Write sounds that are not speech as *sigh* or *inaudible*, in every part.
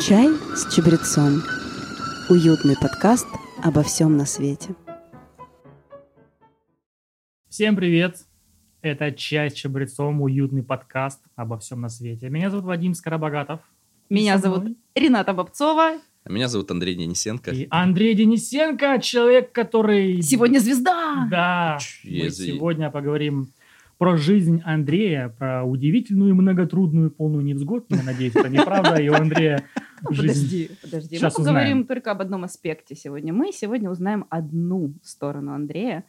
Чай с чабрецом. Уютный подкаст обо всем на свете. Всем привет! Это «Чай с чабрецом», уютный подкаст обо всем на свете. Меня зовут Вадим Скоробогатов. Меня зовут Рената Бобцова. А Меня зовут Андрей Денисенко. И Андрей Денисенко, человек, который... Сегодня звезда. Да, Ч- мы сегодня поговорим про жизнь Андрея, про удивительную, и многотрудную, полную невзгод. Я надеюсь, это неправда, и у Андрея жизнь... Подожди, подожди. Сейчас Мы поговорим узнаем. только об одном аспекте сегодня. Мы сегодня узнаем одну сторону Андрея,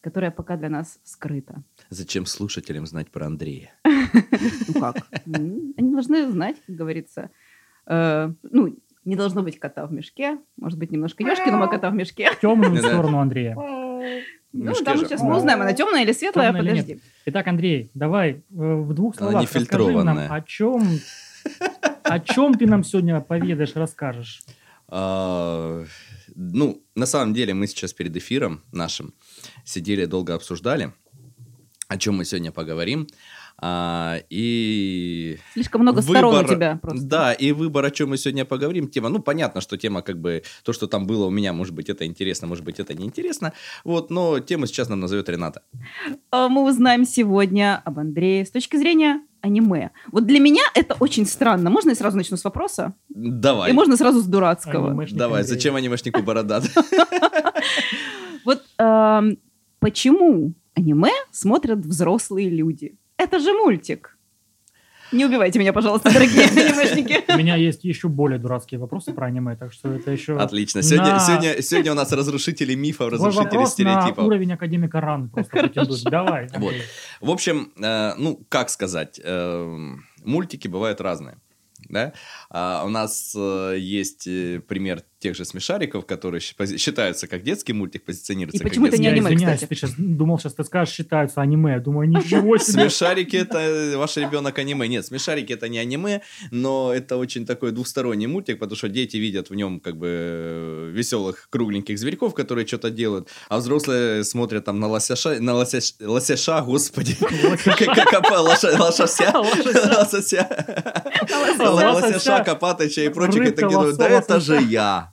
которая пока для нас скрыта. Зачем слушателям знать про Андрея? Ну как? Они должны знать, как говорится. Э, Ну, не должно быть кота в мешке. Может быть, немножко Ёшкиного кота в мешке. Темную сторону Андрея. Ну, Мешке там же. сейчас мы узнаем, она темная или светлая, или нет? подожди. Итак, Андрей, давай э, в двух словах не расскажи нам, о чем, о чем ты нам сегодня поведаешь, расскажешь. А, ну, на самом деле, мы сейчас перед эфиром нашим сидели, долго обсуждали, о чем мы сегодня поговорим. А, и Слишком много сторон у выбор- тебя просто. Да, и выбор, о чем мы сегодня поговорим, тема, ну, понятно, что тема как бы, то, что там было у меня, может быть, это интересно, может быть, это неинтересно, вот, но тему сейчас нам назовет Рената. А, мы узнаем сегодня об Андрее с точки зрения аниме. Вот для меня это очень странно. Можно я сразу начну с вопроса? Давай, И можно сразу с дурацкого. Анимешник давай, Андрей. зачем анимешнику бородат? *laughs* Вот почему аниме смотрят взрослые люди? Это же мультик. Не убивайте меня, пожалуйста, дорогие *laughs* анимешники. У меня есть еще более дурацкие вопросы про аниме, так что это еще... Отлично. Сегодня, На- сегодня, сегодня у нас разрушители мифов, разрушители на стереотипов. уровень академика Ран просто. Давай. Вот. В общем, э, ну, как сказать, э, мультики бывают разные. Да? А у нас э, есть э, пример тех же смешариков, которые считаются как детский мультик, позиционируются И как почему это детский. не Я аниме, извиняюсь, кстати. ты сейчас думал, сейчас ты скажешь, считаются аниме. Думаю, ничего *laughs* себе. Смешарики это ваш ребенок аниме. Нет, смешарики это не аниме, но это очень такой двухсторонний мультик, потому что дети видят в нем как бы веселых кругленьких зверьков, которые что-то делают, а взрослые смотрят там на лосяша, на лосяш- лосяша, господи, лосося, лосяша, Копатыча и прочих, и такие думают, да это же я.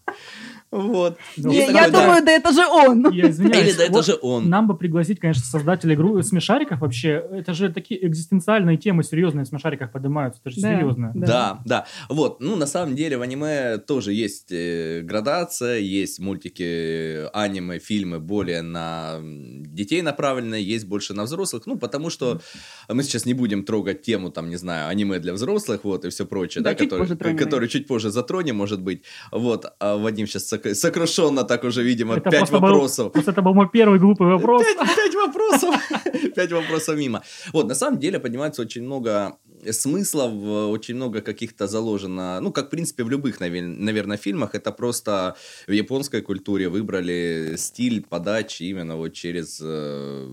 Вот. Ну, Не, я да. думаю, да это же он. *laughs* Я извиняюсь. Или да это вот же он. Нам бы пригласить, конечно, создателей игру смешариков вообще. Это же такие экзистенциальные темы серьезные в смешариках поднимаются. Это же Да, серьезно. да. Да, да. Вот, ну, на самом деле в аниме тоже есть э, градация, есть мультики, аниме, фильмы более на детей направленные, есть больше на взрослых, ну, потому что мы сейчас не будем трогать тему, там, не знаю, аниме для взрослых, вот, и все прочее, Да, да, чуть который, позже тронем который чуть позже затронем, может быть. Вот, а Вадим сейчас сок- сокрушенно так уже, видимо, Это пять был- вопросов. Просто это был мой первый глупый вопрос. Пять, пять вопросов. *laughs* Пять вопросов мимо. Вот, на самом деле поднимается очень много смыслов, очень много каких-то заложено, ну, как, в принципе, в любых, наверное, фильмах, это просто в японской культуре выбрали стиль подачи именно вот через э,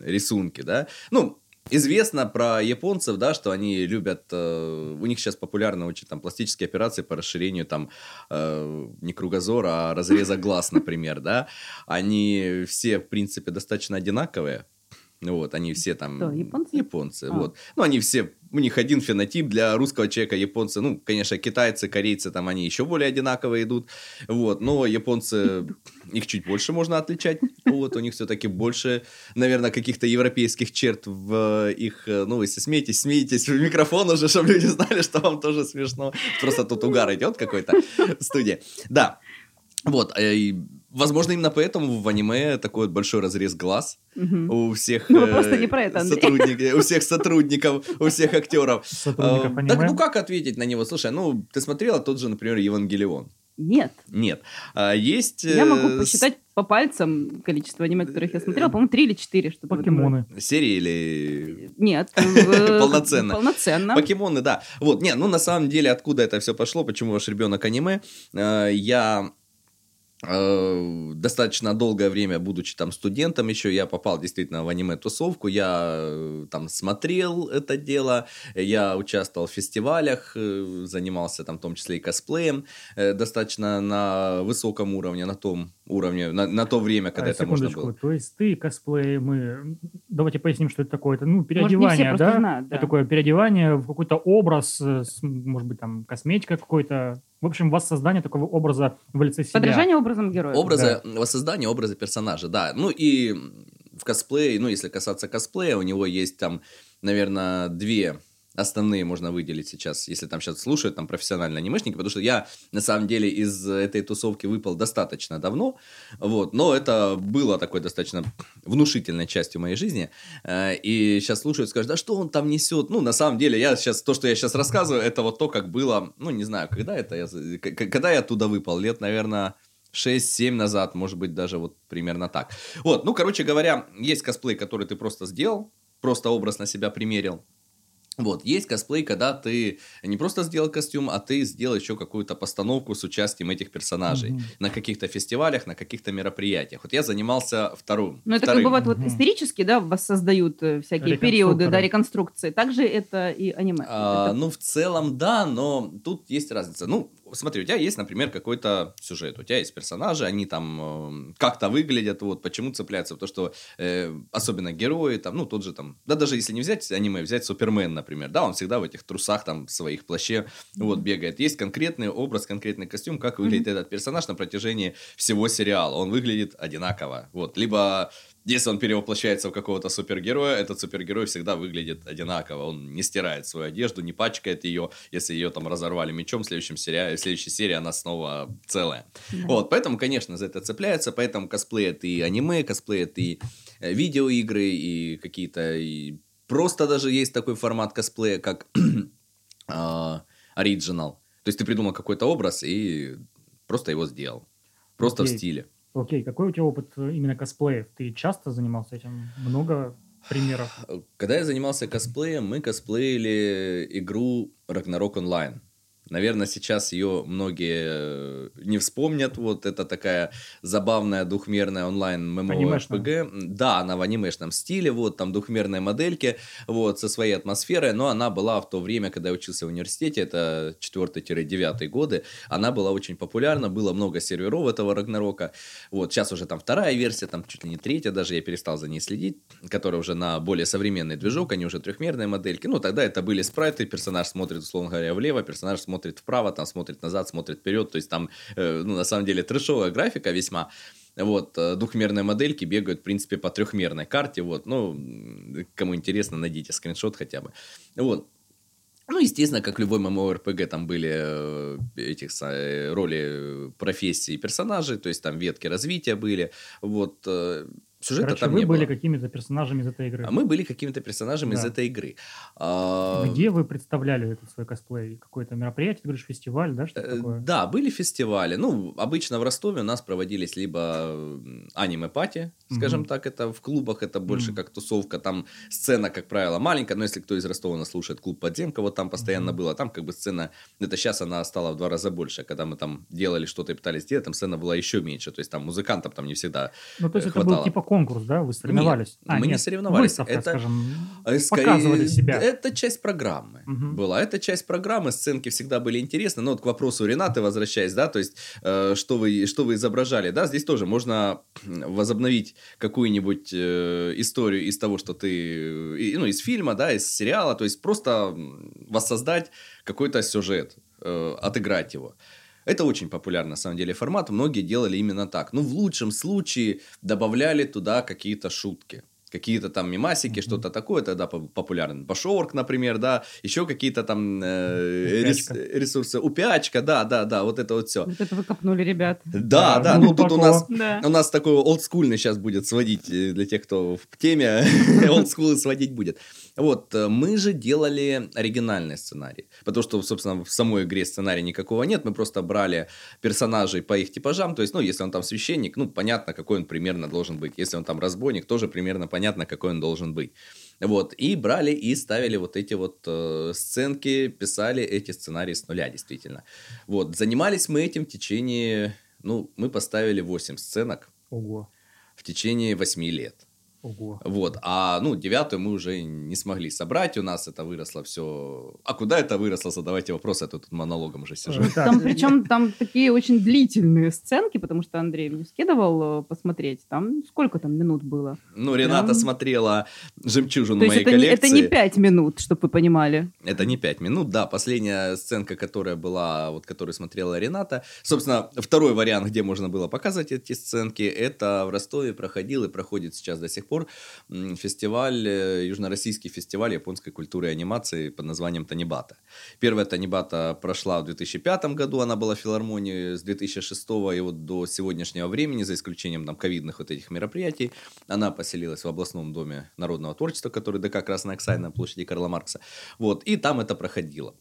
рисунки, да. Ну, Известно про японцев, да, что они любят, э, у них сейчас популярны очень там пластические операции по расширению там э, не кругозора, а разреза глаз, *laughs* например, да. Они все, в принципе, достаточно одинаковые. Вот, они все там... Кто, японцы? Японцы, А. вот. Ну, они все, у них один фенотип для русского человека, японцы, ну, конечно, китайцы, корейцы, там они еще более одинаковые идут, вот, но японцы, их чуть больше можно отличать, вот, у них все-таки больше, наверное, каких-то европейских черт в их, э, ну, если смеетесь, смеетесь в микрофон уже, чтобы люди знали, что вам тоже смешно, просто тут угар идет какой-то в студии. Да, вот, э, и, возможно, именно поэтому в аниме такой вот большой разрез глаз Мгм. у всех Ну, э, вопрос-то не про это, Андрей. сотрудники- у всех сотрудников, у всех актеров. Сотрудников Э. Так, ну как ответить на него? Слушай, ну ты смотрела тот же, например, Евангелион? Нет. Нет. А есть... Я э, могу с- посчитать по пальцам количество аниме, которых я смотрела. По-моему, три или четыре. этом Покемоны. Серии или... Нет. *laughs* э, Полноценно. Полноценно. Покемоны, да. Вот, не, ну на самом деле, откуда это все пошло, почему ваш ребенок аниме? Э, Я э, достаточно долгое время, будучи там студентом еще, я попал действительно в аниме-тусовку, я э, там смотрел это дело, я участвовал в фестивалях, э, занимался там в том числе и косплеем, э, достаточно на высоком уровне, на том уровне, на, на то время, когда А, это можно было. то есть ты косплей, мы... Давайте поясним, что это такое. Это, ну, Может, не переодевание, все просто да? знают, да. Это такое переодевание в какой-то образ, э, с, может быть, там, косметика какой-то. В общем, воссоздание такого образа в лице себя. Подражание образом героя. Образы, воссоздание образа персонажа, да. Ну и в косплее, ну если касаться косплея, у него есть там, наверное, две основные можно выделить сейчас, если там сейчас слушают там профессиональные анимешники, потому что я на самом деле из этой тусовки выпал достаточно давно, вот, но это было такой достаточно внушительной частью моей жизни, Э, и сейчас слушают, скажут, да что он там несет, ну на самом деле я сейчас, то, что я сейчас рассказываю, это вот то, как было, ну не знаю, когда это, я, когда я оттуда выпал, лет, наверное, 6-7 назад, может быть, даже вот примерно так. Вот, ну, короче говоря, есть косплей, который ты просто сделал, просто образ на себя примерил. Вот, есть косплей, когда ты не просто сделал костюм, а ты сделал еще какую-то постановку с участием этих персонажей Мгм. на каких-то фестивалях, на каких-то мероприятиях. Вот я занимался вторым. Ну, это как вторым. бы вот, исторически, да, воссоздают э, всякие периоды, да, реконструкции. Также это и аниме. А, Это- ну, в целом, да, но тут есть разница. Ну, смотри, у тебя есть, например, какой-то сюжет, у тебя есть персонажи, они там э, как-то выглядят, вот, почему цепляются, потому что э, особенно герои, там, ну, тот же там, да, даже если не взять аниме, взять Супермен, например, да, он всегда в этих трусах, там, в своих плаще, вот, бегает. Есть конкретный образ, конкретный костюм, как выглядит этот персонаж на протяжении всего сериала. Он выглядит одинаково, вот, либо если он перевоплощается в какого-то супергероя, этот супергерой всегда выглядит одинаково. Он не стирает свою одежду, не пачкает ее. Если ее там разорвали мечом, в, следующем сериале, в следующей серии она снова целая. Да. Вот, поэтому, конечно, за это цепляется. Поэтому косплей это и аниме, косплей это и э, видеоигры, и какие-то... И... Просто даже есть такой формат косплея, как *clears throat* а, оригинал. То есть ты придумал какой-то образ и просто его сделал. Просто в Окей. стиле. Окей, какой у тебя опыт э, именно косплеев? Ты часто занимался этим? Много примеров? Когда я занимался косплеем, мы косплеили игру Ragnarok Online. Наверное, сейчас ее многие э, не вспомнят. Вот это такая забавная двухмерная онлайн Анимешная. ММО-РПГ. Да, она в анимешном стиле, вот там двухмерные модельки, вот со своей атмосферой, но она была в то время, когда я учился в университете, это 4-9 годы, она была очень популярна, было много серверов этого Рагнарока. Вот сейчас уже там вторая версия, там чуть ли не третья, даже я перестал за ней следить, которая уже на более современный движок, они уже трехмерные модельки. Ну, тогда это были спрайты, персонаж смотрит, условно говоря, влево, персонаж смотрит вправо, там смотрит назад, смотрит вперед, то есть там, э, ну, на самом деле, трэшовая графика весьма. Вот, э, двухмерные модельки бегают, в принципе, по трехмерной карте, вот, ну, кому интересно, найдите скриншот хотя бы. Вот, ну, естественно, как любой MMORPG, там были э, этих роли профессий персонажей, то есть там ветки развития были, вот, сюжета Короче, там вы не были было. какими-то персонажами из этой игры. А мы были какими-то персонажами из Да. этой игры. А, Где вы представляли этот свой косплей? Какое-то мероприятие, ты говоришь, фестиваль, да, что-то Э, такое? Да, были фестивали. Ну, обычно в Ростове у нас проводились либо аниме-пати, скажем Мгм. так, это в клубах, это больше Мгм. как тусовка. Там сцена, как правило, маленькая, но если кто из Ростова нас слушает, клуб «Подземка», вот там постоянно Мгм. было, там как бы сцена, это сейчас она стала в два раза больше. Когда мы там делали что-то и пытались сделать, там сцена была еще меньше. То есть там музыкантов там не всегда Ну, то есть э, это был хватало. типа конкурс, да? Вы соревновались? А, Нет, мы не нет, соревновались. Выставка, Это- скажем, скорее, показывали себя. Это часть программы Мгм. была. Это часть программы. Сценки всегда были интересны. Но вот к вопросу Ренаты возвращаясь, да, то есть э, что вы что вы изображали, да, здесь тоже можно возобновить какую-нибудь э, историю из того, что ты, э, и- ну, из фильма, да, из сериала, то есть просто воссоздать какой-то сюжет, э, отыграть его. Это очень популярный, на самом деле, формат. Многие делали именно так. Ну, в лучшем случае добавляли туда какие-то шутки. Какие-то там мимасики, Мгм. что-то такое, тогда по- популярен Башорк, например, да, еще какие-то там э, рес- ресурсы. Упячка, да, да, да, вот это вот все. Вот это вы копнули, ребят. Да, Да, да, ну тут у нас Да. у нас такой олдскульный сейчас будет сводить э, для тех, кто в теме, *laughs* олдскулы сводить будет. Вот, э, мы же делали оригинальный сценарий, потому что, собственно, в самой игре сценария никакого нет, мы просто брали персонажей по их типажам, то есть, ну, если он там священник, ну, понятно, какой он примерно должен быть, если он там разбойник, тоже примерно понятно, какой он должен быть. Вот, и брали и ставили вот эти вот э, сценки, писали эти сценарии с нуля, действительно. Вот, занимались мы этим в течение, ну, мы поставили 8 сценок Ого. в течение 8 лет. Ого. Вот, а, ну, девятую мы уже не смогли собрать, у нас это выросло все... А куда это выросло? Задавайте вопросы, а то тут монологом уже сижу. Э, Там, причем там такие очень длительные сценки, потому что Андрей мне скидывал э, посмотреть. Там сколько там минут было? Ну, Рената Прям- смотрела «Жемчужину То есть моей это не, это коллекции». не пять минут, чтобы вы понимали. Это не пять минут, да. Последняя сценка, которая была, вот которую смотрела Рената. Собственно, второй вариант, где можно было показывать эти сценки, это в Ростове проходил и проходит сейчас до сих пор м, фестиваль, э, южно-российский фестиваль японской культуры и анимации под названием Танибата. Первая Танибата прошла в 2005 году, она была в филармонии с 2006 и вот до сегодняшнего времени, за исключением там ковидных вот этих мероприятий, она поселилась в областном доме народного творчества, который ДК Красная Оксай на площади Карла Маркса. Вот, и там это проходило.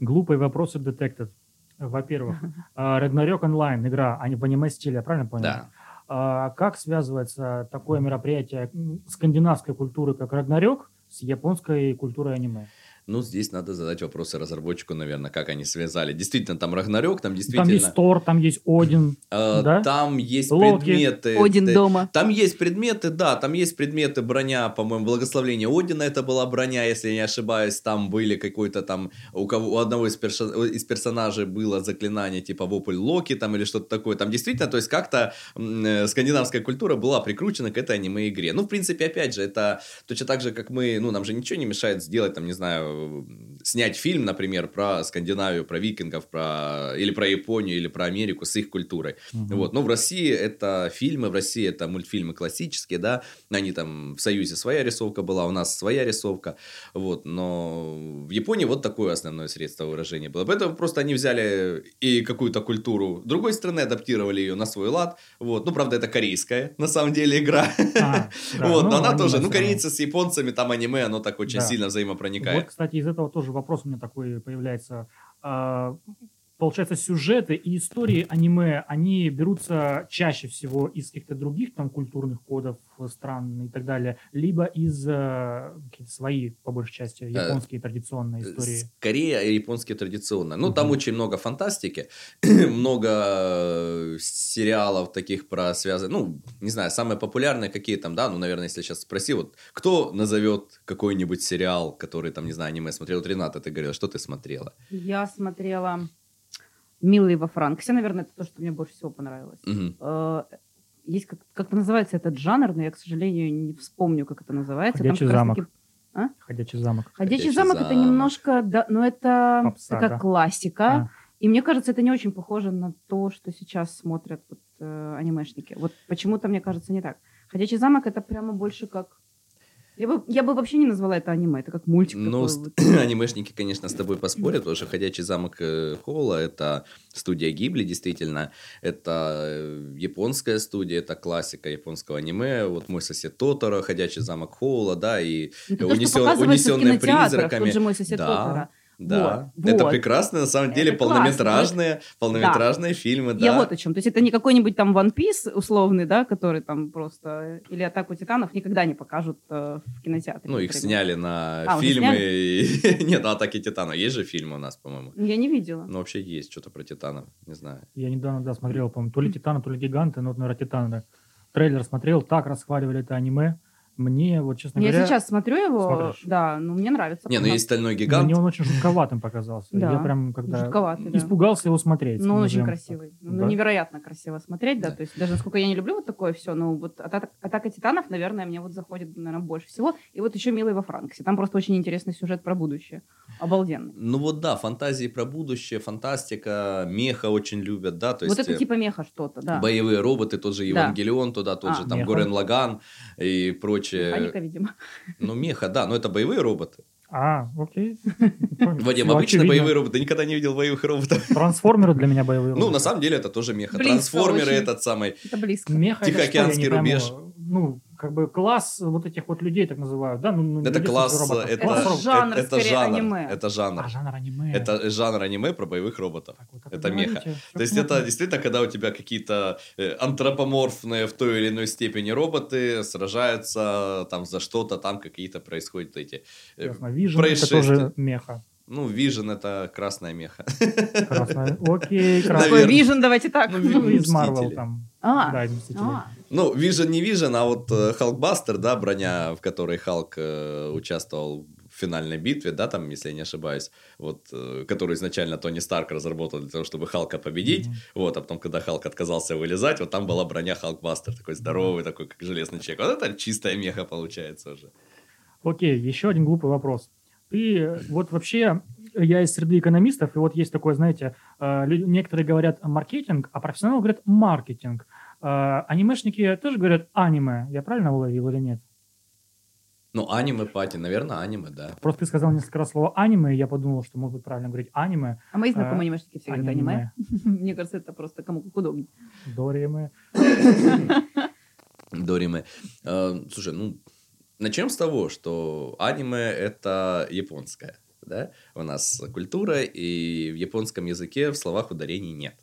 Глупые вопросы detected. Во-первых, а, Ragnarok онлайн игра, а не в аниме стиле, я правильно понял? Да. А Как связывается такое мероприятие скандинавской культуры, как Рагнарёк, с японской культурой аниме? Ну, здесь надо задать вопросы разработчику, наверное, как они связали. Действительно, там Рагнарёк, там действительно... Там есть Тор, там есть Один. э, да? Там есть Локи. предметы... Один дома. Там есть предметы, да, там есть предметы броня, по-моему, благословление Одина, это была броня, если я не ошибаюсь, там были какой-то там, у, кого, у одного из, перша- из персонажей было заклинание типа вопль Локи там или что-то такое, там действительно, то есть как-то э, скандинавская культура была прикручена к этой аниме-игре. Ну, в принципе, опять же, это точно так же, как мы, ну, нам же ничего не мешает сделать, там, не знаю, Gracias. Снять фильм, например, про Скандинавию, про викингов, про или про Японию, или про Америку с их культурой. Мгм. Вот. Но в России это фильмы, в России это мультфильмы классические, да, они там в Союзе своя рисовка была, у нас своя рисовка, вот, но в Японии вот такое основное средство выражения было. Поэтому просто они взяли и какую-то культуру другой страны, адаптировали ее на свой лад, вот, ну, правда, это корейская, на самом деле, игра, А, да, *laughs* вот, ну, но она аниме тоже, ну, корейцы с японцами, там аниме, оно так очень Да. сильно Вот, взаимопроникает. кстати, из этого тоже вопрос у меня такой появляется. Получается, сюжеты и истории аниме, они берутся чаще всего из каких-то других там культурных кодов э, стран и так далее, либо из э, какие-то свои, по большей части, японские традиционные истории. Скорее японские традиционно. Ну, там Мгм. очень много фантастики, *clears throat* много э, сериалов таких про связанных. Ну, не знаю, самые популярные какие там, да, ну, наверное, если сейчас спроси, вот, кто назовет какой-нибудь сериал, который там, не знаю, аниме смотрел? Вот, Рената, ты говорила, что ты смотрела? Я смотрела «Милый во Франксе», наверное, это то, что мне больше всего понравилось. Э, Есть как- как-то называется этот жанр, но я, к сожалению, не вспомню, как это называется. Там «Ходячий раз замок». таки- Ходячий замок. Ходячий, «Ходячий замок, это замок». немножко, да, но это Попса, такая да? классика. А, И мне кажется, это не очень похоже на то, что сейчас смотрят вот, э, анимешники. Вот почему-то мне кажется не так. Ходячий замок это прямо больше как. Я бы, я бы вообще не назвала это аниме, это как мультик. Ну, такой вот. *clears throat* анимешники, конечно, с тобой поспорят, потому что «Ходячий замок э, Холла» — это студия Гибли, действительно. Это э, японская студия, это классика японского аниме. Вот «Мой сосед Тоторо», «Ходячий замок Холла», да, и это то, унесен- унесенные призраками. тот же мой сосед Да. Тоторо. Да, Вот, это вот. прекрасно, на самом Это деле, классно. полнометражные, полнометражные фильмы, да. Я вот о чем. То есть это не какой-нибудь там One Piece условный, да, который там просто... Или «Атаку титанов» никогда не покажут э, в кинотеатре. Ну, их например. сняли на А, фильмы. и- *laughs* Нет, на «Атаке Титана». Есть же фильмы у нас, по-моему. Я не видела. Ну, вообще есть что-то про Титанов, не знаю. Я недавно, да, смотрел, по-моему, то ли Титаны, то ли Гиганты, но, вот, наверное, Титаны, да. Трейлер смотрел, так расхваливали это аниме. Мне, вот, честно Я говоря... сейчас смотрю его, смотришь? да, ну мне нравится. Не, ну есть «Стальной гигант». Мне он очень жутковатым показался. Да, Я прям когда жутковатый, да. испугался его смотреть. Ну, он очень красивый. так. Ну, Да? невероятно красиво смотреть, да. Да. То есть, даже насколько я не люблю вот такое все, но вот «Атака, «Атака титанов», наверное, мне вот заходит, наверное, больше всего. И вот еще «Милый во Франксе». Там просто очень интересный сюжет про будущее. Обалденный. Ну вот да, фантазии про будущее, фантастика, меха очень любят, да, то есть вот это э, типа меха что-то, да. боевые роботы, тот же Да. Евангелион туда, тот А, же там меха. Горен Лаган и прочее. Механика, видимо. Ну меха, да, но это боевые роботы. А, окей. *laughs* Вадим, Ну, обычные очевидно. боевые роботы, никогда не видел боевых роботов. *laughs* Трансформеры для меня боевые Ну, роботы. на самом деле это тоже меха. Близко Трансформеры очень. этот самый. Это близко. Меха это что, я Тихоокеанский пойму. рубеж. Ну, как бы класс вот этих вот людей так называют, да? Ну, ну, Это людей, класс, роботов. это, Класс Это роботов. жанр, это жанр, аниме. это жанр. А, жанр аниме. Это жанр аниме про боевых роботов. Так вот, это меха. говорите, То есть это действительно, когда у тебя какие-то э, антропоморфные в той или иной степени роботы сражаются там за что-то, там какие-то происходят эти э, Ясно. Vision это происшествия. тоже меха. Ну, Vision это красная меха. Красная. Окей, *laughs* красная. Vision, давайте так. Ну, из. Марвел там. А, Мстителей. а. Ну, Vision не Vision, а вот э, Халкбастер, да, броня, в которой Халк э, участвовал в финальной битве, да, там, если я не ошибаюсь, вот, э, которую изначально Тони Старк разработал для того, чтобы Халка победить, Мгм. вот, а потом, когда Халк отказался вылезать, вот там была броня Халкбастер, такой здоровый, такой, как железный человек. Вот это чистая меха получается уже. Окей, еще один глупый вопрос. Ты э, вот вообще, э, я из среды экономистов, и вот есть такое, знаете, э, некоторые говорят маркетинг, а профессионалы говорят маркетинг. Э, Анимешники тоже говорят аниме. Я правильно уловил или нет? Ну, аниме, пати, наверное, аниме, да. Просто ты сказал несколько раз слово аниме, и я подумал, что может быть правильно говорить аниме, А мои знакомые А, анимешники все говорят аниме. *laughs* Мне кажется, это просто кому как удобнее. дориме. *laughs* Дориме. Э, слушай, ну, начнем с того, что аниме это японское, да? У нас культура, и в японском языке в словах ударений нет.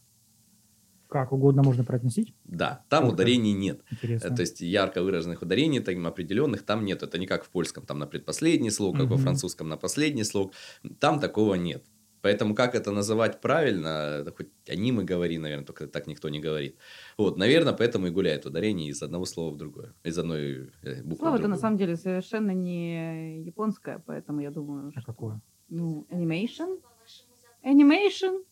Как угодно можно произносить. Да, там ты. ударений нет. Интересно. То есть ярко выраженных ударений, там определенных там нет. Это не как в польском, там на предпоследний слог, как во Мгм. французском на последний слог. Там такого нет. Поэтому как это называть правильно, это хоть аниме говори, наверное, только так никто не говорит. Вот, наверное, поэтому и гуляет ударение из одного слова в другое, из одной э, буквы Слово это на самом деле совершенно не японское, поэтому я думаю, А что... какое? Ну, animation? Animation?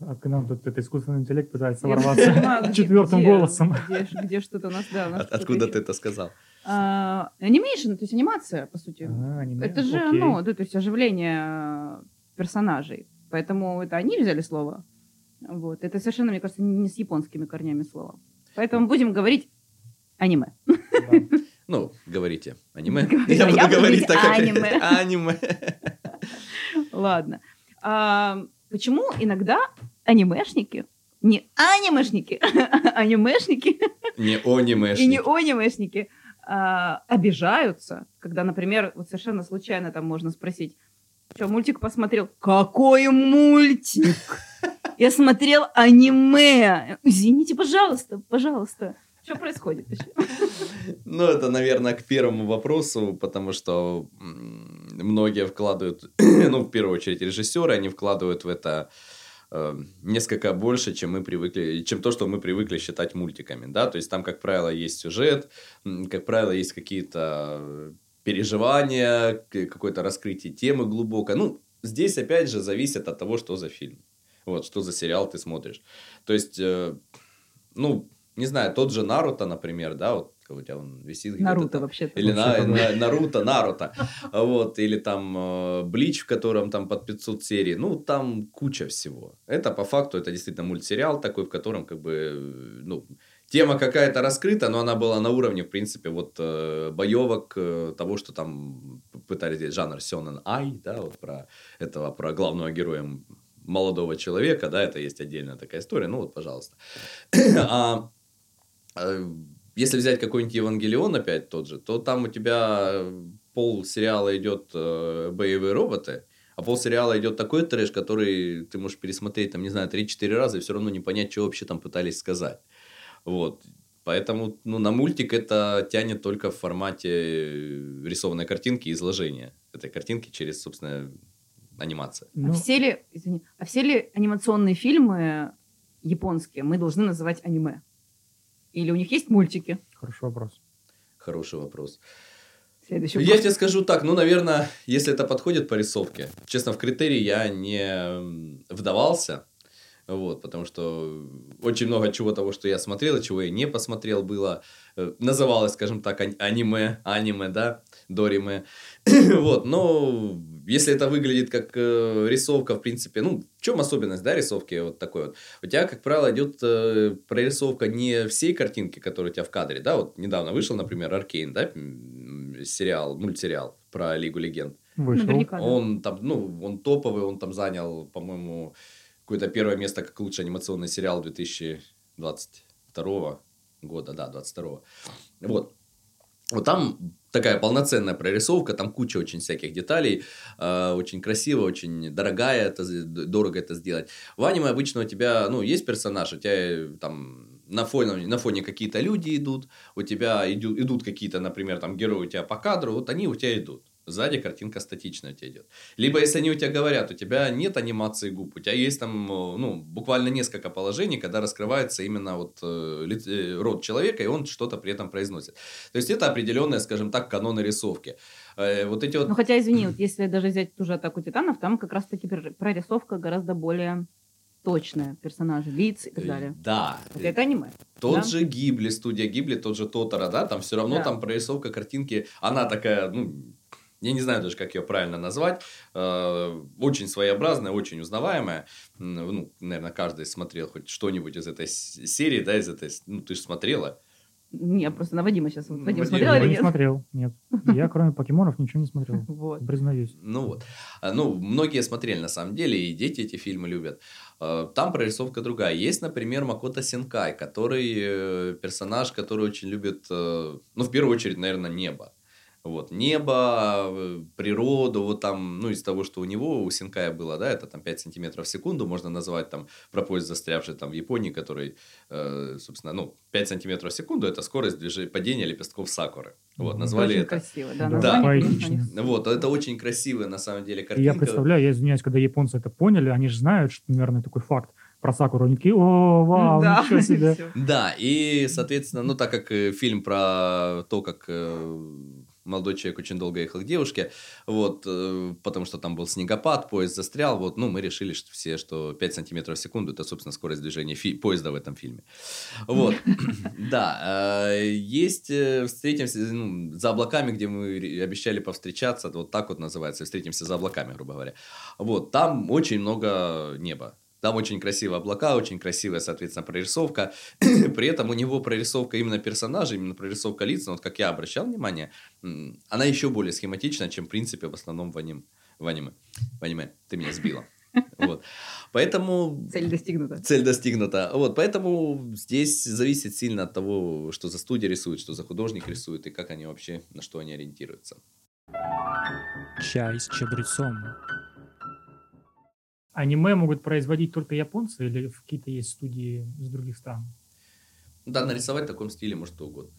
А к нам тут это искусственный интеллект пытается ворваться *laughs* четвертым голосом. Где, что-то у нас, да, откуда ты это сказал? А, Animation, то есть анимация, по сути. А, это же, ну, то есть оживление э, персонажей. Поэтому это они взяли слово. Вот. Это совершенно, мне кажется, не с японскими корнями слова. Поэтому будем говорить аниме. Ну, говорите, аниме. Я буду говорить говорить так, как аниме. *laughs* аниме. Ладно. Почему иногда анимешники, не анимешники, *laughs* анимешники Не и не анимешники а, обижаются, когда, например, вот совершенно случайно там можно спросить, что, мультик посмотрел? Какой мультик? Я смотрел аниме. Извините, пожалуйста, пожалуйста. Что происходит вообще? Ну, это, наверное, к первому вопросу, потому что многие вкладывают, *clears throat* ну, в первую очередь, режиссеры, они вкладывают в это э, несколько больше, чем мы привыкли, чем то, что мы привыкли считать мультиками, да, то есть там, как правило, есть сюжет, как правило, есть какие-то переживания, какое-то раскрытие темы глубокое, ну, здесь, опять же, зависит от того, что за фильм, вот, что за сериал ты смотришь, то есть, э, ну, не знаю, тот же Наруто, например, да, вот у тебя он висит где-то Наруто там. вообще-то. Или на, Вообще-то да. на- Наруто, Наруто. Вот, или там э, Блич, в котором там под 500 серий. Ну, там куча всего. Это по факту, это действительно мультсериал такой, в котором как бы, э, ну, тема какая-то раскрыта, но она была на уровне, в принципе, вот э, боевок э, того, что там пытались сделать жанр Сёнэн Ай, да, вот про этого, про главного героя молодого человека, да, это есть отдельная такая история, ну вот, пожалуйста. *clears throat* А если взять какой-нибудь Евангелион опять тот же, то там у тебя э, пол сериала идет э, боевые роботы, а пол сериала идет такой трэш, который ты можешь пересмотреть, там, не знаю, 3-4 раза и все равно не понять, что вообще там пытались сказать. Вот. Поэтому ну, на мультик это тянет только в формате э, рисованной картинки и изложения этой картинки через, собственно, анимация. Ну, А все ли, извини, а все ли анимационные фильмы японские мы должны называть аниме? Или у них есть мультики? Хороший вопрос. Хороший вопрос. Следующий Я вопрос. тебе скажу так, ну, наверное, если это подходит по рисовке, честно, в критерии я не вдавался, вот, потому что очень много чего того, что я смотрел, и чего я не посмотрел, было, э, называлось, скажем так, аниме, аниме, да, дориме, *coughs* вот, но если это выглядит как э, рисовка, в принципе, ну, в чем особенность, да, рисовки вот такой вот? У тебя, как правило, идет э, прорисовка не всей картинки, которая у тебя в кадре, да, вот недавно вышел, например, Аркейн, да, сериал, мультсериал про Лигу Легенд. Вышел. Наверняка, да. Он там, ну, он топовый, он там занял, по-моему, какое-то первое место как лучший анимационный сериал 2022 года, да, 22 Вот. Вот там такая полноценная прорисовка, там куча очень всяких деталей, э, очень красиво, очень дорогая, это, дорого это сделать. В аниме обычно у тебя, ну, есть персонаж, у тебя э, там на фоне, на фоне какие-то люди идут, у тебя идут, идут какие-то, например, там герои у тебя по кадру, вот они у тебя идут. Сзади картинка статичная у тебя идет. Либо, если они у тебя говорят, у тебя нет анимации губ, у тебя есть там, э, ну, буквально несколько положений, когда раскрывается именно вот э, э, рот человека, и он что-то при этом произносит. То есть, это определенные, скажем так, каноны рисовки. Э, вот эти вот... Ну, хотя, извини, вот если даже взять ту же атаку титанов, там как раз-таки прор- прорисовка гораздо более точная персонажей, лиц и так э, далее. Да. Хотя это аниме. Тот Да. же Гибли, студия Гибли, тот же Тотора, да, там все равно Да. там прорисовка картинки, она такая, ну, я не знаю даже, как ее правильно назвать, э, очень своеобразная, очень узнаваемая. Ну, наверное, каждый смотрел хоть что-нибудь из этой серии, да, из этой, ну, ты же смотрела. Не, просто на Вадима сейчас. Вадим Вадим, смотрел Я или не нет? смотрел, нет. Я, кроме покемонов, ничего не смотрел. *laughs* Вот. Признаюсь. Ну вот. А, Ну, многие смотрели на самом деле, и дети эти фильмы любят. Э, Там прорисовка другая. Есть, например, Макото Синкай, который э, персонаж, который очень любит, ну, в первую очередь, наверное, небо. Вот, небо, природу, вот там, ну, из того, что у него, у Синкая было, да, это там 5 сантиметров в секунду, можно назвать там про поезд, застрявший там в Японии, который, э, собственно, ну, 5 сантиметров в секунду, это скорость движения, падения лепестков сакуры. Вот, назвали Очень это. красиво, да. Да, поэтично. Вот, это очень красивая, на самом деле, И картинка. я представляю, я извиняюсь, когда японцы это поняли, они же знают, что, наверное, такой факт про Сакуру. Они такие, о, вау, Да, ничего *laughs* себе. Да, и, соответственно, ну, так как э, фильм про то, как э, молодой человек очень долго ехал к девушке, вот, э, потому что там был снегопад, поезд застрял, вот, ну, мы решили что все, что 5 сантиметров в секунду, это, собственно, скорость движения поезда в этом фильме. Вот, *laughs* да, э, есть, э, встретимся, ну, за облаками, где мы обещали повстречаться, вот так вот называется, встретимся за облаками, грубо говоря. Вот, там очень много неба. Там очень красивые облака, очень красивая, соответственно, прорисовка. *clears throat* При этом у него прорисовка именно персонажей, именно прорисовка лиц, вот как я обращал внимание, она еще более схематична, чем, в принципе, в основном в, аним, в аниме. В аниме. Ты меня сбила. *laughs* Вот. Поэтому Цель достигнута. цель достигнута. Вот, поэтому здесь зависит сильно от того, что за студия рисует, что за художник рисует, и как они вообще, на что они ориентируются. Чай с чабрецом. Аниме могут производить только японцы или какие-то есть студии из других стран? Да, нарисовать в таком стиле может что угодно.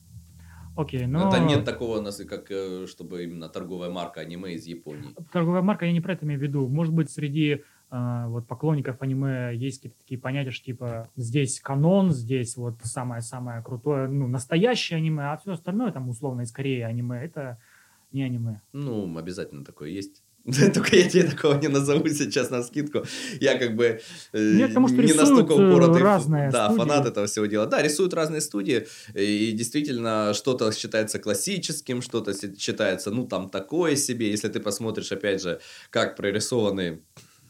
Окей, но... Это нет такого, как э, чтобы именно торговая марка аниме из Японии. Торговая марка, я не про это имею в виду. Может быть, среди э, вот поклонников аниме есть какие-то такие понятия, что типа здесь канон, здесь вот самое-самое крутое, ну, настоящее аниме, а все остальное, там, условно, из Кореи аниме, это не аниме. Ну, обязательно такое есть. *laughs* Только я тебе такого не назову сейчас на скидку. Я как бы э, Нет, потому не настолько э, упоротый разные да, студии. фанат этого всего дела. Да, рисуют разные студии, и действительно что-то считается классическим, что-то считается, ну, там, такое себе. Если ты посмотришь, опять же, как прорисованы,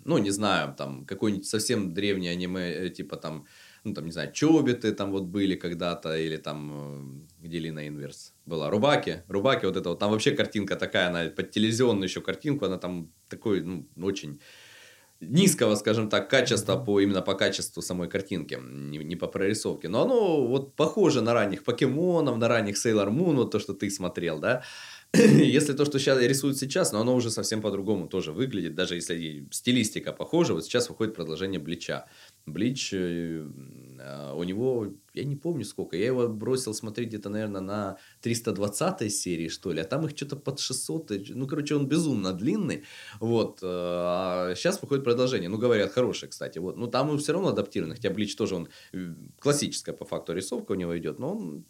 ну, не знаю, там, какой-нибудь совсем древний аниме, э, типа там, ну, там, не знаю, Чобиты там вот были когда-то, или там, где Лина Инверс была, Рубаки, Рубаки, вот это вот, там вообще картинка такая, она под телевизионную еще картинку, она там такой, ну, очень низкого, скажем так, качества по именно по качеству самой картинки, не, не по прорисовке. Но оно вот похоже на ранних покемонов, на ранних Sailor Moon, вот то, что ты смотрел, да. *clears throat* Если то, что сейчас рисуют сейчас, но оно уже совсем по-другому тоже выглядит, даже если стилистика похожа. Вот сейчас выходит продолжение Блича. Блич, э, у него, я не помню сколько, я его бросил смотреть где-то, наверное, на 320 серии, что ли, а там их что-то под 600, и- ну, короче, он безумно длинный, вот, э, а сейчас выходит продолжение, ну, говорят, хорошее, кстати, вот, ну, там все равно адаптировано, хотя Блич тоже, он, классическая по факту рисовка у него идет, но он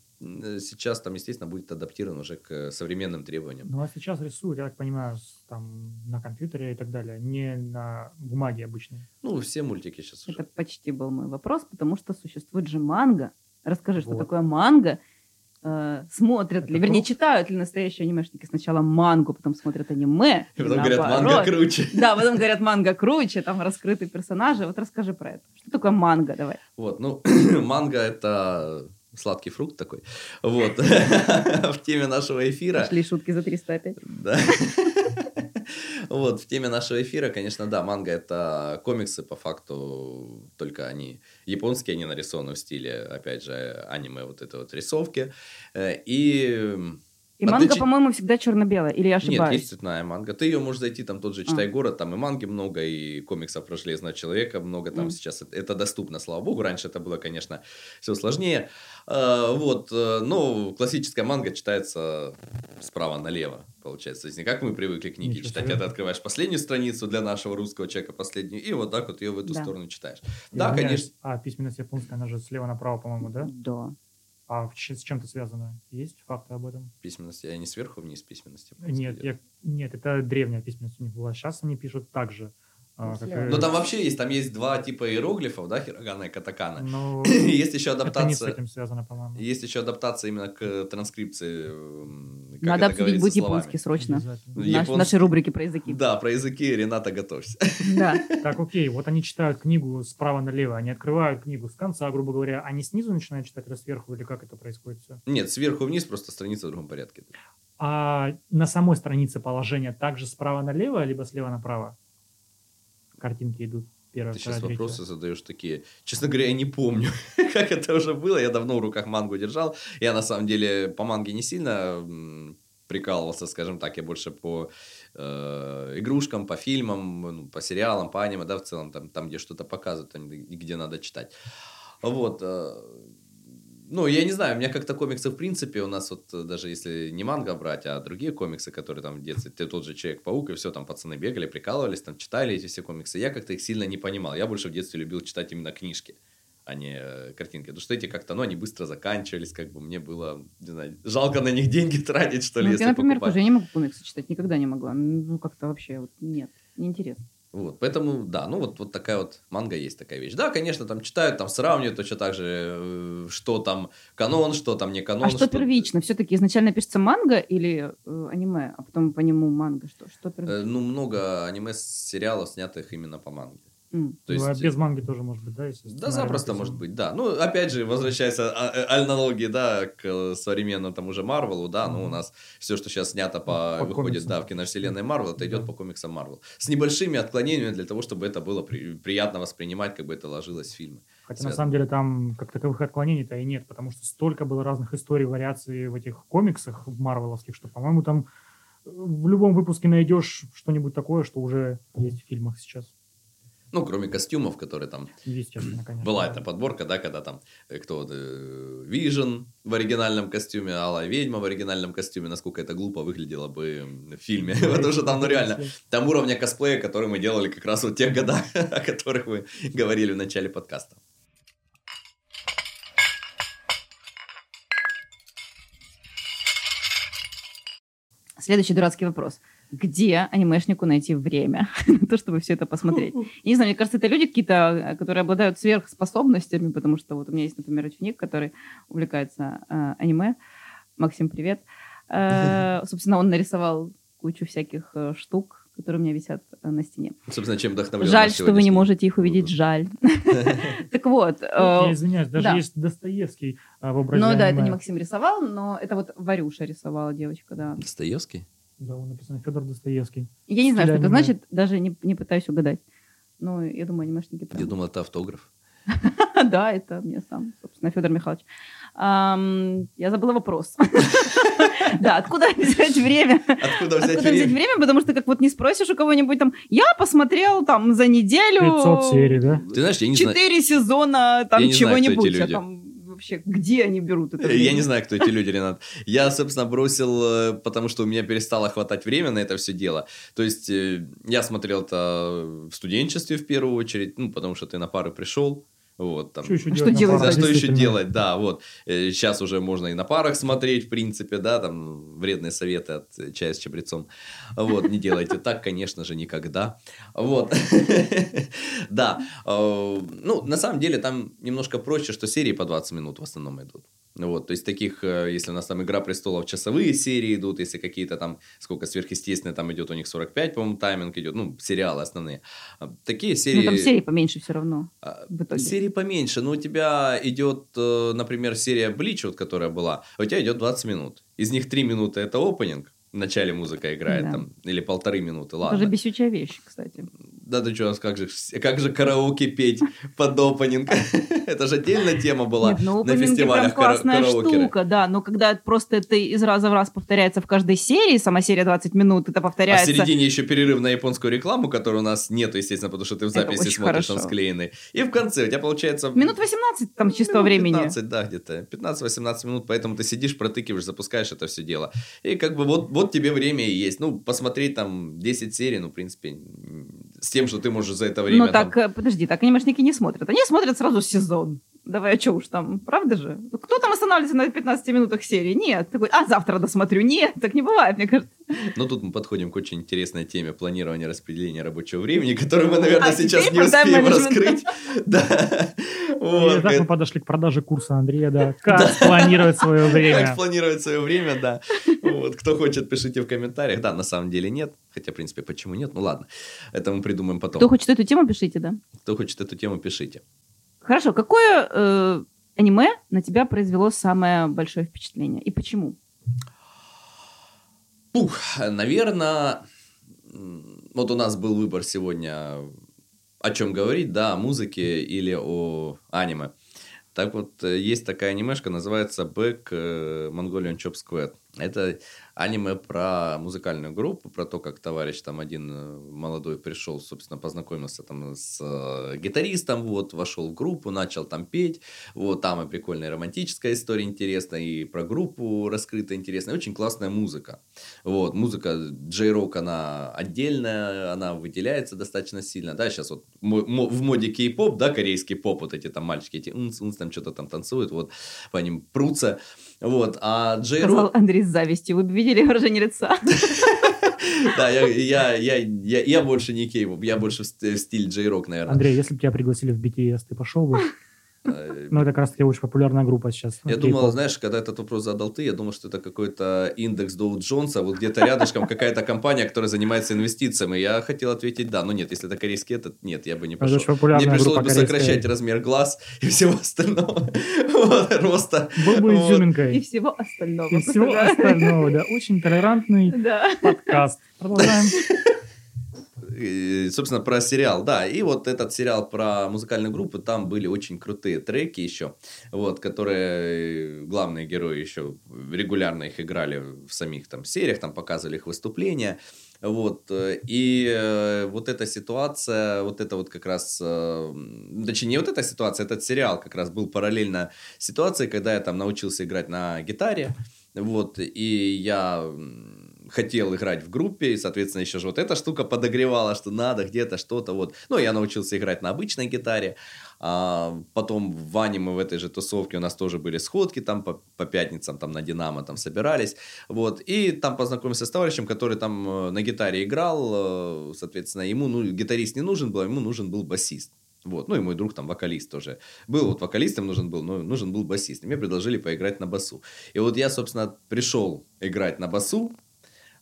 сейчас там, естественно, будет адаптирован уже к современным требованиям. Ну, а сейчас рисуют, я так понимаю, там, на компьютере и так далее, не на бумаге обычной. Ну, все мультики сейчас уже. Это почти был мой вопрос, потому что существует же манга. Расскажи, что Вот. такое манга. Э, смотрят ли, Это вернее, круг? читают ли настоящие анимешники сначала мангу, потом смотрят аниме. И потом говорят, манга круче. Да, потом говорят, манга круче, там раскрыты персонажи. Вот расскажи про это. Что такое манга, давай. Вот, ну, *clears throat* манго это сладкий фрукт такой. Вот. *laughs* В теме нашего эфира. Пошли шутки за 300 опять. Да. Вот, в теме нашего эфира, конечно, да, манга это комиксы, по факту, только они японские, они нарисованы в стиле, опять же, аниме, вот этой вот рисовки. Э, И И А манга, по-моему, всегда черно-белая. Или я Нет, ошибаюсь? есть цветная манга. Ты ее можешь зайти, там тот же «Читай город», там и манги много, и комиксов про Железного Человека много, там Мгм. сейчас это, доступно, слава богу. Раньше это было, конечно, все сложнее. А, вот, э, но классическая манга читается справа налево, получается. То есть не как мы привыкли книги Ничего читать, себе. а ты открываешь последнюю страницу для нашего русского человека, последнюю, и вот так вот ее в эту Да. сторону читаешь. Я Да, конечно. А письменность японская, она же слева направо, по-моему, да? Да. А с чем-то связано? Есть факты об этом? Письменность, я не сверху вниз письменности. Нет, я, нет, это древняя письменность у них была. Сейчас они пишут так же. А, как Слева. и- Ну там вообще есть, там есть два типа иероглифов, да, хирогана и катакана. Но *laughs* Есть еще это не с адаптация. этим связано, по-моему. Есть еще адаптация именно к транскрипции. как Надо обсудить будет японский срочно. Наш- Японский. нашей рубрике про языки. Да, про языки Рената готовься. *laughs* Да. Так, окей, вот они читают книгу справа налево, они открывают книгу с конца, грубо говоря, они снизу начинают читать или сверху, или как это происходит все? Нет, сверху вниз просто страница в другом порядке. А на самой странице положение также справа налево, либо слева направо? Картинки идут первая, Ты вторая, сейчас третья. вопросы задаешь такие. Честно говоря, я не помню, *laughs* как это уже было. Я давно в руках мангу держал. Я на самом деле по манге не сильно прикалывался, скажем так. Я больше по э, игрушкам, по фильмам, ну, по сериалам, по аниме, да, в целом, там, там где что-то показывают, там, где надо читать. Вот. э, ну, я не знаю, у меня как-то комиксы в принципе, у нас вот э, даже если не манга брать, а другие комиксы, которые там в детстве, ты тот же Человек-паук, и все, там пацаны бегали, прикалывались, там читали эти все комиксы, я как-то их сильно не понимал. Я больше в детстве любил читать именно книжки, а не э, картинки. Потому что эти как-то, ну, они быстро заканчивались, как бы мне было, не знаю, жалко на них деньги *laughs* тратить, что ли, Ну, если я, например, покупать. тоже я не могу комиксы читать, никогда не могла. Ну, как-то вообще вот нет, неинтересно. Вот, поэтому, да, ну вот, вот такая вот манга есть такая вещь. Да, конечно, там читают, там сравнивают точно так же, э, что там канон, что там не канон. а что, первично? Все-таки изначально пишется манга или э, аниме, а потом по нему манга? Что, что Э, первично? Ну, много аниме-сериалов, снятых именно по манге. М. То Ну, а есть... без манги тоже может быть, да? Если Да, запросто может быть, да. Ну, опять же, возвращаясь а- а- аналогии, да, к э, современному тому же Марвелу, да, ну, у нас все, что сейчас снято по, По выходит, комиксам. да, в киновселенной Марвел, это идет по комиксам Марвел. С небольшими отклонениями для того, чтобы это было при- приятно воспринимать, как бы это ложилось в фильмы. Хотя связано. на самом деле там как таковых отклонений-то и нет, потому что столько было разных историй, вариаций в этих комиксах марвеловских, что, по-моему, там э, в любом выпуске найдешь что-нибудь такое, что уже есть в фильмах сейчас. Ну, кроме костюмов, которые там Естественно, конечно. Была эта подборка, да, когда там э, кто э, Вижен в оригинальном костюме, Алая ведьма в оригинальном костюме, насколько это глупо выглядело бы в фильме. *laughs* Потому что там, ну реально, там уровня косплея, который мы делали как раз вот в тех годах, *laughs* о которых вы говорили в начале подкаста. Следующий дурацкий вопрос. Где анимешнику найти время *laughs* на то, чтобы все это посмотреть? Я *laughs* не знаю, мне кажется, это люди какие-то, э, которые обладают сверхспособностями, потому что вот у меня есть, например, ученик, который увлекается э, аниме. Максим, привет. Э, *laughs* собственно, он нарисовал кучу всяких э, штук, которые у меня висят э, на стене. Собственно, чем вдохновлен Жаль, что вы не можете их увидеть, жаль. Так вот, э, Я извиняюсь, даже да. есть Достоевский в образе ну да, это не Максим рисовал, но это вот Варюша рисовала девочка, да. Достоевский? Да, он написано Федор Достоевский. Я не знаю, что это значит, даже не, не пытаюсь угадать. Ну, я думаю, анимешники прям. Я думал, это автограф. *laughs* Да, это мне сам, собственно, Федор Михайлович. Я забыла вопрос. *laughs* Да, откуда взять время? Откуда взять Откуда взять время? время? Потому что как вот не спросишь у кого-нибудь там, я посмотрел там за неделю 500 серий, да? Ты знаешь, я не знаю, четыре сезона там Я не знаю, кто чего-нибудь. Вообще где они берут это? Я не время? знаю, кто эти люди, Ренат. Я, собственно, бросил, э, потому что у меня перестало хватать время на это все дело. То есть, э, я смотрел это в студенчестве в первую очередь, ну, потому что ты на пары пришел. Вот, там. Что еще А что делать? на делать? парах, За что еще делать, да, вот. Сейчас уже можно и на парах смотреть, в принципе, да, там вредные советы от э, чая с чабрецом. Вот, не делайте так, конечно же, никогда. Вот. *laughs* Да. Э, Ну, на самом деле, там немножко проще, что серии по 20 минут в основном идут. Вот, то есть таких, э, если у нас там «Игра престолов» часовые серии идут, если какие-то там, сколько сверхъестественное, там идет у них 45, по-моему, тайминг идет, ну, сериалы основные. А Такие серии... Ну, там серий поменьше все равно. А, в итоге. Серии поменьше, но у тебя идет, э, например, серия Блич, вот, которая была, а у тебя идет 20 минут. Из них 3 минуты это опенинг, в начале музыка играет, Да. там, или полторы минуты, Это ладно. же бесючая вещь, кстати. Да ты что, как же, как же караоке петь под опенинг? *laughs* Это же отдельная тема была Нет, ну, на фестивалях прям классная караокеры. штука, да. Но когда просто это из раза в раз повторяется в каждой серии, сама серия 20 минут, это А в повторяется. середине еще перерыв на японскую рекламу, которой у нас нету, естественно, потому что ты в записи смотришь, он хорошо. склеенный. И в конце у тебя получается... Минут 18 там чистого минут времени. 15, да, где-то. 15-18 минут, поэтому ты сидишь, протыкиваешь, запускаешь это все дело. И как бы вот, вот тебе время и есть. Ну, посмотреть там 10 серий, ну, в принципе, с тем, что ты можешь за это время... Ну там- так, э, подожди, так анимешники не смотрят. Они смотрят сразу сезон. Давай, а что уж там, правда же? Ну, Кто там останавливается на 15 минутах серии? Нет. Такой, а завтра досмотрю. Нет, так не бывает, мне кажется. Но тут мы подходим к очень интересной теме планирования распределения рабочего времени, которую мы, наверное, А сейчас не успеем раскрыть. *laughs* Да. И Вот. так мы подошли к продаже курса Андрея, да. *laughs* Как спланировать свое Как время. планировать свое время, да. Вот. Кто хочет, пишите в комментариях. Да, на самом деле нет. Хотя, в принципе, почему нет? Ну ладно, это мы придумаем потом. Кто хочет эту тему, пишите, да. Кто хочет эту тему, пишите. Хорошо, какое э, аниме на тебя произвело самое большое впечатление? И почему? Пух, наверное, вот у нас был выбор сегодня, о чем говорить, да, о музыке или о аниме. Так вот, э, есть такая анимешка, называется Back э, Mongolian Chop Squad. Это аниме про музыкальную группу, про то, как товарищ там один э, молодой пришел, собственно, познакомился там с э, гитаристом, вот, вошел в группу, начал там петь, вот, там и прикольная романтическая история интересная, и про группу раскрыта интересная, очень классная музыка. Вот, музыка J-Rock, она отдельная, она выделяется достаточно сильно, да, сейчас вот в моде кей-поп, да, корейский поп, вот эти там мальчики, эти унц, там что-то там танцуют, вот, по ним прутся, вот, а Сказал J-Rock, Андрей с завистью. Вы бы видели выражение лица? *laughs* да, я, я, я, я, я больше не кей-поп, я больше в ст- в стиль J-Rock, наверное. Андрей, если бы тебя пригласили в BTS, ты пошел бы? *laughs* Э, Ну, это как раз-таки очень популярная группа сейчас. Я ну, думал, знаешь, когда этот вопрос задал ты, я думал, что это какой-то индекс Доу Джонса, вот где-то рядышком какая-то компания, которая занимается инвестициями. Я хотел ответить да, но нет, если это корейский этот, нет, я бы не пошел. Мне пришлось бы сокращать размер глаз и всего остального. *laughs* Роста. Был бы Вот. И всего изюминкой. остального. И всего остального, да. Очень толерантный *laughs* подкаст. Продолжаем. *laughs* Собственно, про сериал, да. И вот этот сериал про музыкальную группу, там были очень крутые треки еще, вот, которые главные герои еще регулярно их играли в самих там сериях, там показывали их выступления. Вот, и э, вот эта ситуация, вот это вот как раз, э, точнее, не вот эта ситуация, этот сериал как раз был параллельно ситуации, когда я там научился играть на гитаре, вот, и я хотел играть в группе, и, соответственно, еще же вот эта штука подогревала, что надо где-то что-то вот. Ну, я научился играть на обычной гитаре, а потом в аниме в этой же тусовке у нас тоже были сходки там по, по пятницам, там на Динамо там собирались, вот, и там познакомился с товарищем, который там э, на гитаре играл, э, соответственно, ему, ну, гитарист не нужен был, а ему нужен был басист. Вот, ну и мой друг там вокалист тоже был, вот вокалистом нужен был, но нужен был басист. И мне предложили поиграть на басу. И вот я, собственно, пришел играть на басу,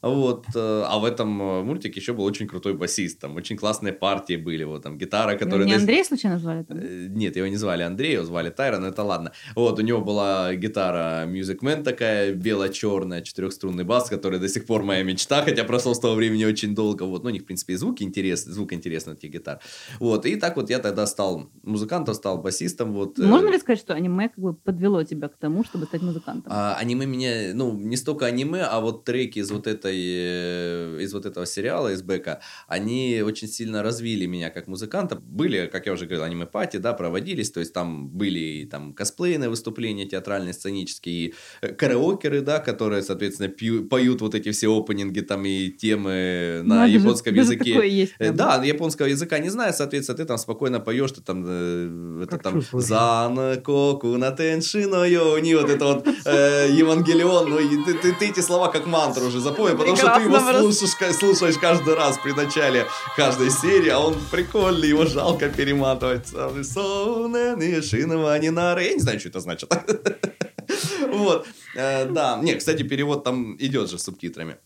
вот, э, а в этом э, мультике еще был очень крутой басист, там очень классные партии были, вот там гитара, которая... Не Андрей случайно звали? там? Э, Нет, его не звали Андрей, его звали Тайрон, это ладно. Вот, у него была гитара Music Man такая, бело-черная, четырехструнный бас, который до сих пор моя мечта, хотя прошел с того времени очень долго. Вот, ну, у них, в принципе, и звуки интересны, звук интересный этих гитар. Вот, и так вот я тогда стал музыкантом, стал басистом, вот. Можно ли сказать, что аниме как бы подвело тебя к тому, чтобы стать музыкантом? а, аниме меня, ну, не столько аниме, а вот треки из вот этой, э, из вот этого сериала, из Бека, они очень сильно развили меня как музыканта. Были, как я уже говорил, аниме-пати, да, проводились, то есть там были и там косплейные выступления театральные, сценические, и э, караокеры, да, которые, соответственно, пью- поют вот эти все опенинги там и темы на Надо же, японском даже языке. такое есть Э, прям. Да, японского языка не знаю, соответственно, ты там спокойно поешь, ты там, э, это Как там. Зан коку на теншино йони, вот это вот э, Евангелион, ну, ты, ты, ты эти слова как мантру уже запомнил, потому что ты его слушаешь, слушаешь каждый раз при начале каждой серии, а он прикольный, его жалко перематывать. Я не знаю, что это значит. *laughs* Вот, Э, да. Не, кстати, перевод там идет же с субтитрами.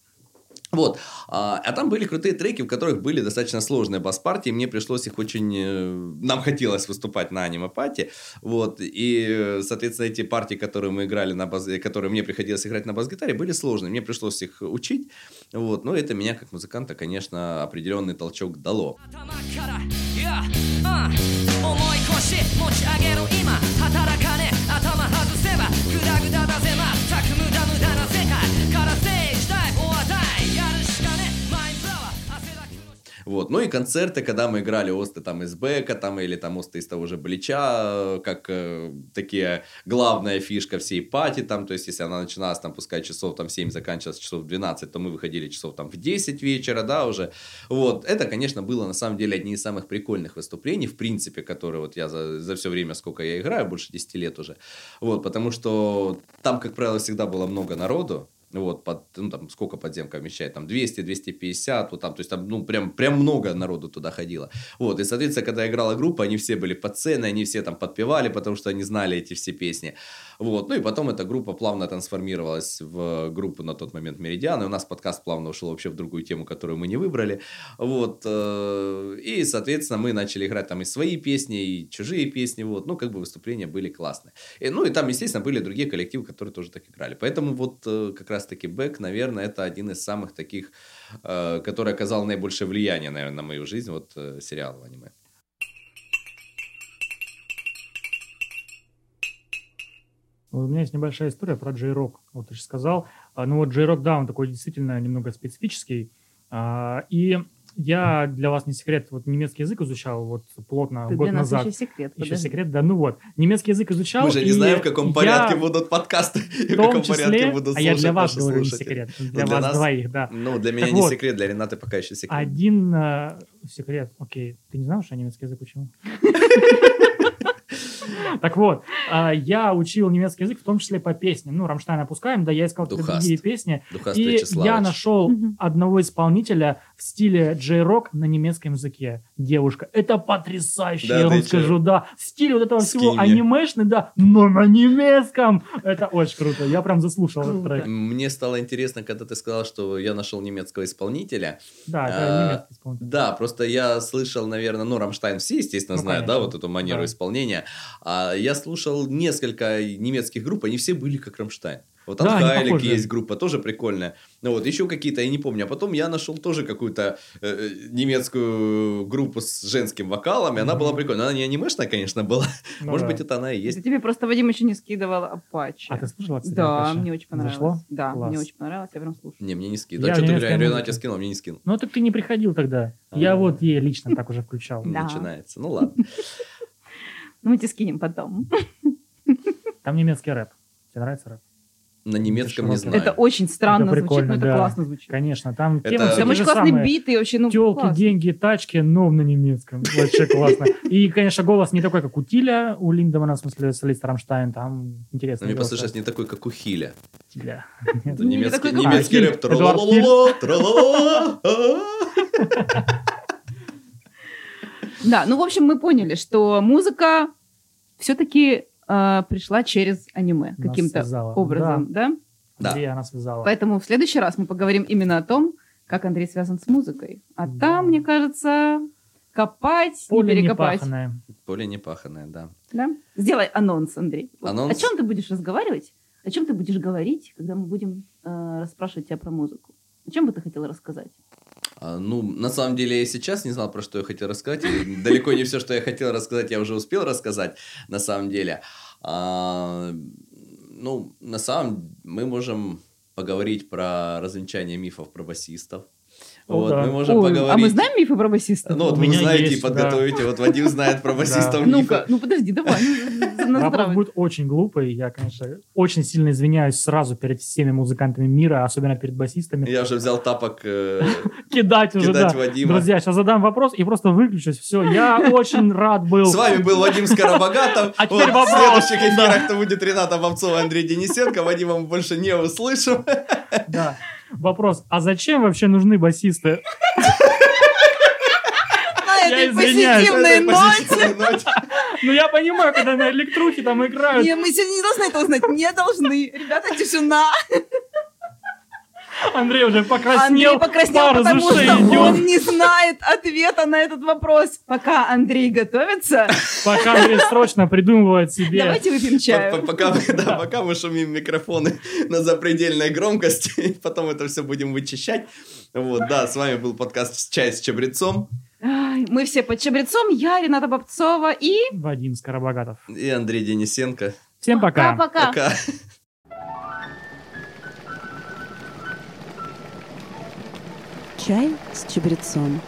Вот. А, а там были крутые треки, в которых были достаточно сложные бас-партии. Мне пришлось их очень... э, Нам *laughs* хотелось выступать на аниме-пати. Вот. И, э, соответственно, эти партии, которые мы играли на бас... которые мне приходилось играть на бас-гитаре, были сложные. Мне пришлось их учить. Вот. Но это меня, как музыканта, конечно, определенный толчок дало. 頭からいや、うん、重い腰持ち上げろ今働かね頭外せばグダグダだぜまったく無駄無駄な Вот. Ну и концерты, когда мы играли осты там из Бека, там, или там осты из того же Блича, э, как э, такие главная фишка всей пати, там, то есть, если она начиналась, там, пускай часов там в 7, заканчивалась часов в 12, то мы выходили часов там в 10 вечера, да, уже. Вот. Это, конечно, было на самом деле одни из самых прикольных выступлений, в принципе, которые вот я за, за все время, сколько я играю, больше 10 лет уже. Вот, потому что там, как правило, всегда было много народу, вот, под, ну, там, сколько подземка вмещает, там, 200, 250, вот там, то есть, там, ну, прям, прям много народу туда ходило. Вот, и, соответственно, когда играла группа, они все были под сценой, они все там подпевали, потому что они знали эти все песни. Вот, ну, и потом эта группа плавно трансформировалась в группу на тот момент Меридиан, и у нас подкаст плавно ушел вообще в другую тему, которую мы не выбрали. Вот, э, и, соответственно, мы начали играть там и свои песни, и чужие песни, вот, ну, как бы выступления были классные. И, ну, и там, естественно, были другие коллективы, которые тоже так играли. Поэтому вот э, как раз-таки Бэк, наверное, это один из самых таких, э, который оказал наибольшее влияние, наверное, на мою жизнь, вот э, сериал аниме. У меня есть небольшая история про J-Rock. Вот ты же сказал. А, Ну вот J-Rock, да, он такой действительно немного специфический. А, И я для вас не секрет, вот немецкий язык изучал вот плотно Ты год для нас назад. еще секрет. Еще подожди. секрет, да, ну вот. Немецкий язык изучал. Мы же не знаем, в каком я порядке будут подкасты, и *laughs* в в каком порядке числе, будут а я для слушать вас наши говорю не секрет, Ну, для для вас нас- двоих, да. Ну, для меня Так не вот. секрет, для Ренаты пока еще секрет. Один э, секрет, окей, ты не знал, что я немецкий язык учил? *laughs* *laughs* Так вот, а, я учил немецкий язык, в том числе по песням. Ну, Рамштайн опускаем, да, я искал другие песни. И я нашел одного исполнителя в стиле J-rock на немецком языке. Девушка. Это потрясающе, я вам скажу, да. В стиле вот этого всего анимешный, да, но на немецком. Это очень круто. Я прям заслушал этот трек. Мне стало интересно, когда ты сказал, что я нашел немецкого исполнителя. Да, это А, немецкий исполнитель. Да, просто я слышал, наверное, ну, Рамштайн все, естественно, Ну, знают, да, вот эту манеру исполнения. А я слушал несколько немецких групп, они все были как Рамштайн. Вот Да, они Анхайлик похожи. есть группа, тоже прикольная. Ну вот, еще какие-то, я не помню. А потом я нашел тоже какую-то э, э, немецкую группу с женским вокалом, и она Мгм. была прикольная. Она не анимешная, конечно, была. Ну Может да. быть, это она и есть. Это тебе просто Вадим еще не скидывал Апачи. А ты слушала, кстати, Да, Апачи? мне очень понравилось. Зашло? Да, Класс. мне очень понравилось, я прям слушаю. Не, мне не скинул. Я А что ты Ренате музыка. скинул, мне не скинул. Ну, так ты не приходил тогда. Я А. вот ей лично так уже включал. Да. Начинается. Ну ладно. Ну, мы тебе скинем потом. Там немецкий рэп. Тебе нравится рэп? На немецком не знаю. Это очень странно Это звучит, но это да. классно звучит. Конечно, там Это- темы Там очень классные самые. биты, вообще, ну, Телки, классно. деньги, тачки, но на немецком. Вообще классно. И, конечно, голос не такой, как у Тиля, у Линдемана, в смысле, солиста Рамштайн. Там интересно. Но мне просто сейчас не такой, как у Хиля. Тиля. Немецкий, такой, как у немецкий Хиля. рэп. Эдуард. *laughs* Да, ну, в общем, мы поняли, что музыка все-таки пришла через аниме Нас каким-то связала. образом, да? Да. Андрей, она связала. Поэтому в следующий раз мы поговорим именно о том, как Андрей связан с музыкой. А Да. там, мне кажется, копать, Поле не перекопать. паханое. Поле непаханное, да. Да? Сделай анонс, Андрей. Анонс? О чем ты будешь разговаривать? О чем ты будешь говорить, когда мы будем э, расспрашивать тебя про музыку? О чем бы ты хотел рассказать? А, Ну, на самом деле, я сейчас не знал, про что я хотел рассказать. И далеко не все, что я хотел рассказать, я уже успел рассказать, на самом деле. А, ну, на самом мы можем поговорить про развенчание мифов про басистов. О, вот, да. мы можем Ой, поговорить... а мы знаем мифы про басистов? Ну, вот вы знаете есть, и подготовите. Вот Вадим знает про басистов Ну-ка, ну подожди, давай. ну, Вопрос будет очень глупый. Я, конечно, очень сильно извиняюсь сразу перед всеми музыкантами мира, особенно перед басистами. Я уже взял тапок э, *laughs* Кидать уже, да. Друзья, сейчас задам вопрос и просто выключусь. Все, я очень рад был. С вами был Вадим Скоробогатов. А теперь вопрос. В следующих эфирах это будет Рената Бобцова и Андрей Денисенко. Вадима мы больше не услышим. Да. Вопрос, а зачем вообще нужны басисты? Я позитивной Это ноте. Ну, я понимаю, когда на электрухе там играют, Не, мы сегодня не должны этого знать. Не должны. Ребята, тишина. Андрей уже покраснел. Андрей покраснел, потому что идет. он не знает ответа на этот вопрос. Пока Андрей готовится, Пока Андрей срочно придумывает себе... давайте выпьем чаю. по- Пока, мы- да, пока мы шумим микрофоны *laughs* на запредельной громкости, *laughs* потом это все будем вычищать. Вот, да, с вами был подкаст «Чай с чабрецом» Мы все под чабрецом. Я Рената Бобцова и... Вадим Скоробогатов. и Андрей Денисенко. Всем пока. Пока-пока. Чай с чабрецом.